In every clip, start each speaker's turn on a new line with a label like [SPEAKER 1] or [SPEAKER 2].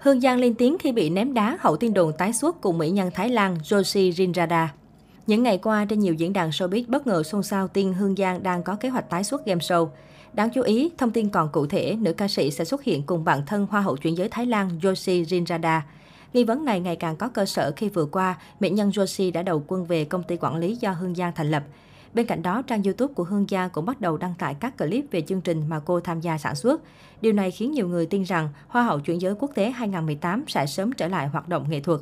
[SPEAKER 1] Hương Giang lên tiếng khi bị ném đá hậu tin đồn tái xuất cùng mỹ nhân Thái Lan Joshi Rinrada. Những ngày qua, trên nhiều diễn đàn showbiz bất ngờ xôn xao tin Hương Giang đang có kế hoạch tái xuất game show. Đáng chú ý, thông tin còn cụ thể, nữ ca sĩ sẽ xuất hiện cùng bạn thân Hoa hậu chuyển giới Thái Lan Joshi Rinrada. Nghi vấn này ngày càng có cơ sở khi vừa qua, mỹ nhân Joshi đã đầu quân về công ty quản lý do Hương Giang thành lập. Bên cạnh đó, trang YouTube của Hương Giang cũng bắt đầu đăng tải các clip về chương trình mà cô tham gia sản xuất. Điều này khiến nhiều người tin rằng Hoa hậu chuyển giới quốc tế 2018 sẽ sớm trở lại hoạt động nghệ thuật.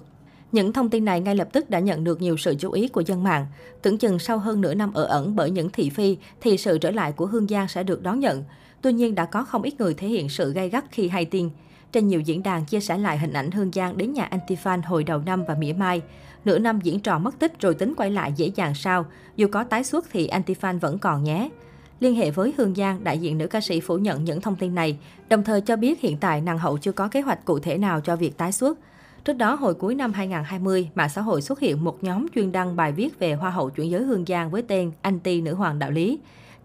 [SPEAKER 1] Những thông tin này ngay lập tức đã nhận được nhiều sự chú ý của dân mạng. Tưởng chừng sau hơn nửa năm ở ẩn bởi những thị phi, thì sự trở lại của Hương Giang sẽ được đón nhận. Tuy nhiên đã có không ít người thể hiện sự gay gắt khi hay tin. Trên nhiều diễn đàn chia sẻ lại hình ảnh Hương Giang đến nhà Antifan hồi đầu năm và mỉa mai. Nửa năm diễn trò mất tích rồi tính quay lại dễ dàng sao? Dù có tái xuất thì Antifan vẫn còn nhé. Liên hệ với Hương Giang, đại diện nữ ca sĩ phủ nhận những thông tin này, đồng thời cho biết hiện tại nàng hậu chưa có kế hoạch cụ thể nào cho việc tái xuất. Trước đó, hồi cuối năm 2020, mạng xã hội xuất hiện một nhóm chuyên đăng bài viết về Hoa hậu chuyển giới Hương Giang với tên Anti Nữ Hoàng Đạo Lý.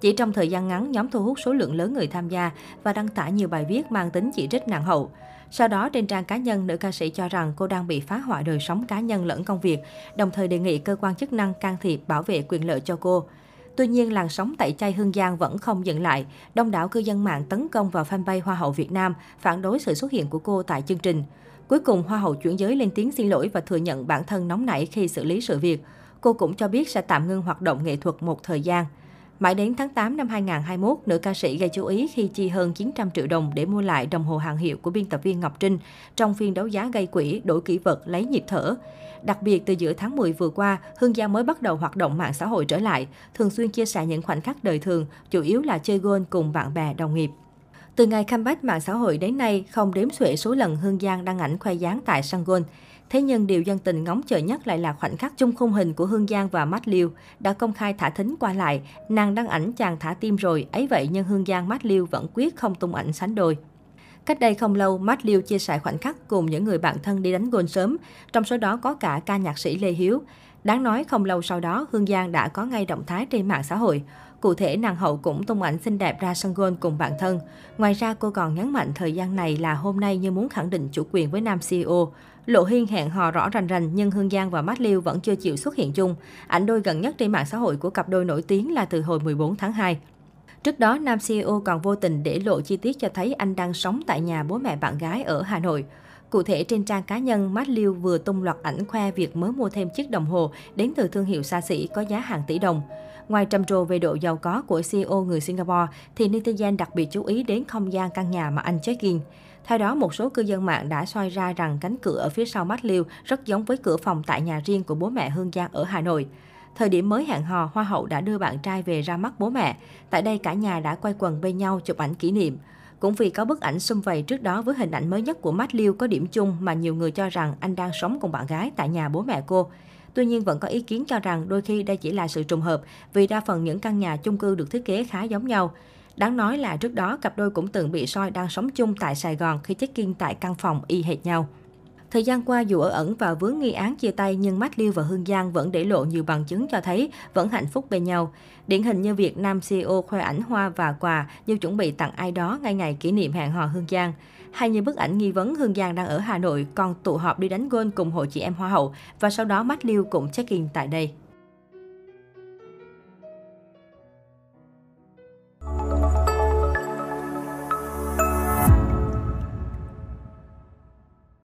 [SPEAKER 1] Chỉ trong thời gian ngắn, nhóm thu hút số lượng lớn người tham gia và đăng tải nhiều bài viết mang tính chỉ trích nặng hậu. Sau đó, trên trang cá nhân, nữ ca sĩ cho rằng cô đang bị phá hoại đời sống cá nhân lẫn công việc, đồng thời đề nghị cơ quan chức năng can thiệp bảo vệ quyền lợi cho cô. Tuy nhiên, làn sóng tẩy chay Hương Giang vẫn không dừng lại. Đông đảo cư dân mạng tấn công vào fanpage Hoa hậu Việt Nam, phản đối sự xuất hiện của cô tại chương trình. Cuối cùng, Hoa hậu chuyển giới lên tiếng xin lỗi và thừa nhận bản thân nóng nảy khi xử lý sự việc. Cô cũng cho biết sẽ tạm ngưng hoạt động nghệ thuật một thời gian. Mãi đến tháng 8 năm 2021, nữ ca sĩ gây chú ý khi chi hơn 900 triệu đồng để mua lại đồng hồ hàng hiệu của biên tập viên Ngọc Trinh trong phiên đấu giá gây quỹ đổi kỷ vật lấy nhịp thở. Đặc biệt, từ giữa tháng 10 vừa qua, Hương Giang mới bắt đầu hoạt động mạng xã hội trở lại, thường xuyên chia sẻ những khoảnh khắc đời thường, chủ yếu là chơi golf cùng bạn bè đồng nghiệp. Từ ngày comeback mạng xã hội đến nay, không đếm xuể số lần Hương Giang đăng ảnh khoe dáng tại sân golf. Thế nhưng điều dân tình ngóng chờ nhất lại là khoảnh khắc chung khung hình của Hương Giang và Matt Liêu đã công khai thả thính qua lại. Nàng đăng ảnh chàng thả tim rồi, ấy vậy nhưng Hương Giang Matt Liêu vẫn quyết không tung ảnh sánh đôi. Cách đây không lâu, Matt Liêu chia sẻ khoảnh khắc cùng những người bạn thân đi đánh gôn sớm, trong số đó có cả ca nhạc sĩ Lê Hiếu. Đáng nói không lâu sau đó, Hương Giang đã có ngay động thái trên mạng xã hội. Cụ thể, nàng hậu cũng tung ảnh xinh đẹp ra sân gôn cùng bạn thân. Ngoài ra, cô còn nhấn mạnh thời gian này là hôm nay như muốn khẳng định chủ quyền với nam CEO. Lộ Hiên hẹn hò rõ rành rành nhưng Hương Giang và Mát Liêu vẫn chưa chịu xuất hiện chung. Ảnh đôi gần nhất trên mạng xã hội của cặp đôi nổi tiếng là từ hồi 14 tháng 2. Trước đó, nam CEO còn vô tình để lộ chi tiết cho thấy anh đang sống tại nhà bố mẹ bạn gái ở Hà Nội. Cụ thể, trên trang cá nhân, Matt Liêu vừa tung loạt ảnh khoe việc mới mua thêm chiếc đồng hồ đến từ thương hiệu xa xỉ có giá hàng tỷ đồng. Ngoài trầm trồ về độ giàu có của CEO người Singapore, thì netizen đặc biệt chú ý đến không gian căn nhà mà anh check-in. Theo đó, một số cư dân mạng đã soi ra rằng cánh cửa ở phía sau Matt Liêu rất giống với cửa phòng tại nhà riêng của bố mẹ Hương Giang ở Hà Nội. Thời điểm mới hẹn hò, Hoa hậu đã đưa bạn trai về ra mắt bố mẹ. Tại đây cả nhà đã quay quần bên nhau chụp ảnh kỷ niệm. Cũng vì có bức ảnh xung vầy trước đó với hình ảnh mới nhất của Matt Liêu có điểm chung mà nhiều người cho rằng anh đang sống cùng bạn gái tại nhà bố mẹ cô. Tuy nhiên vẫn có ý kiến cho rằng đôi khi đây chỉ là sự trùng hợp vì đa phần những căn nhà chung cư được thiết kế khá giống nhau. Đáng nói là trước đó cặp đôi cũng từng bị soi đang sống chung tại Sài Gòn khi check-in tại căn phòng y hệt nhau. Thời gian qua dù ở ẩn và vướng nghi án chia tay, nhưng Matt Liêu và Hương Giang vẫn để lộ nhiều bằng chứng cho thấy vẫn hạnh phúc bên nhau. Điển hình như việc nam CEO khoe ảnh hoa và quà như chuẩn bị tặng ai đó ngay ngày kỷ niệm hẹn hò Hương Giang. Hay như bức ảnh nghi vấn Hương Giang đang ở Hà Nội còn tụ họp đi đánh gôn cùng hội chị em Hoa hậu và sau đó Matt Liêu cũng check-in tại đây.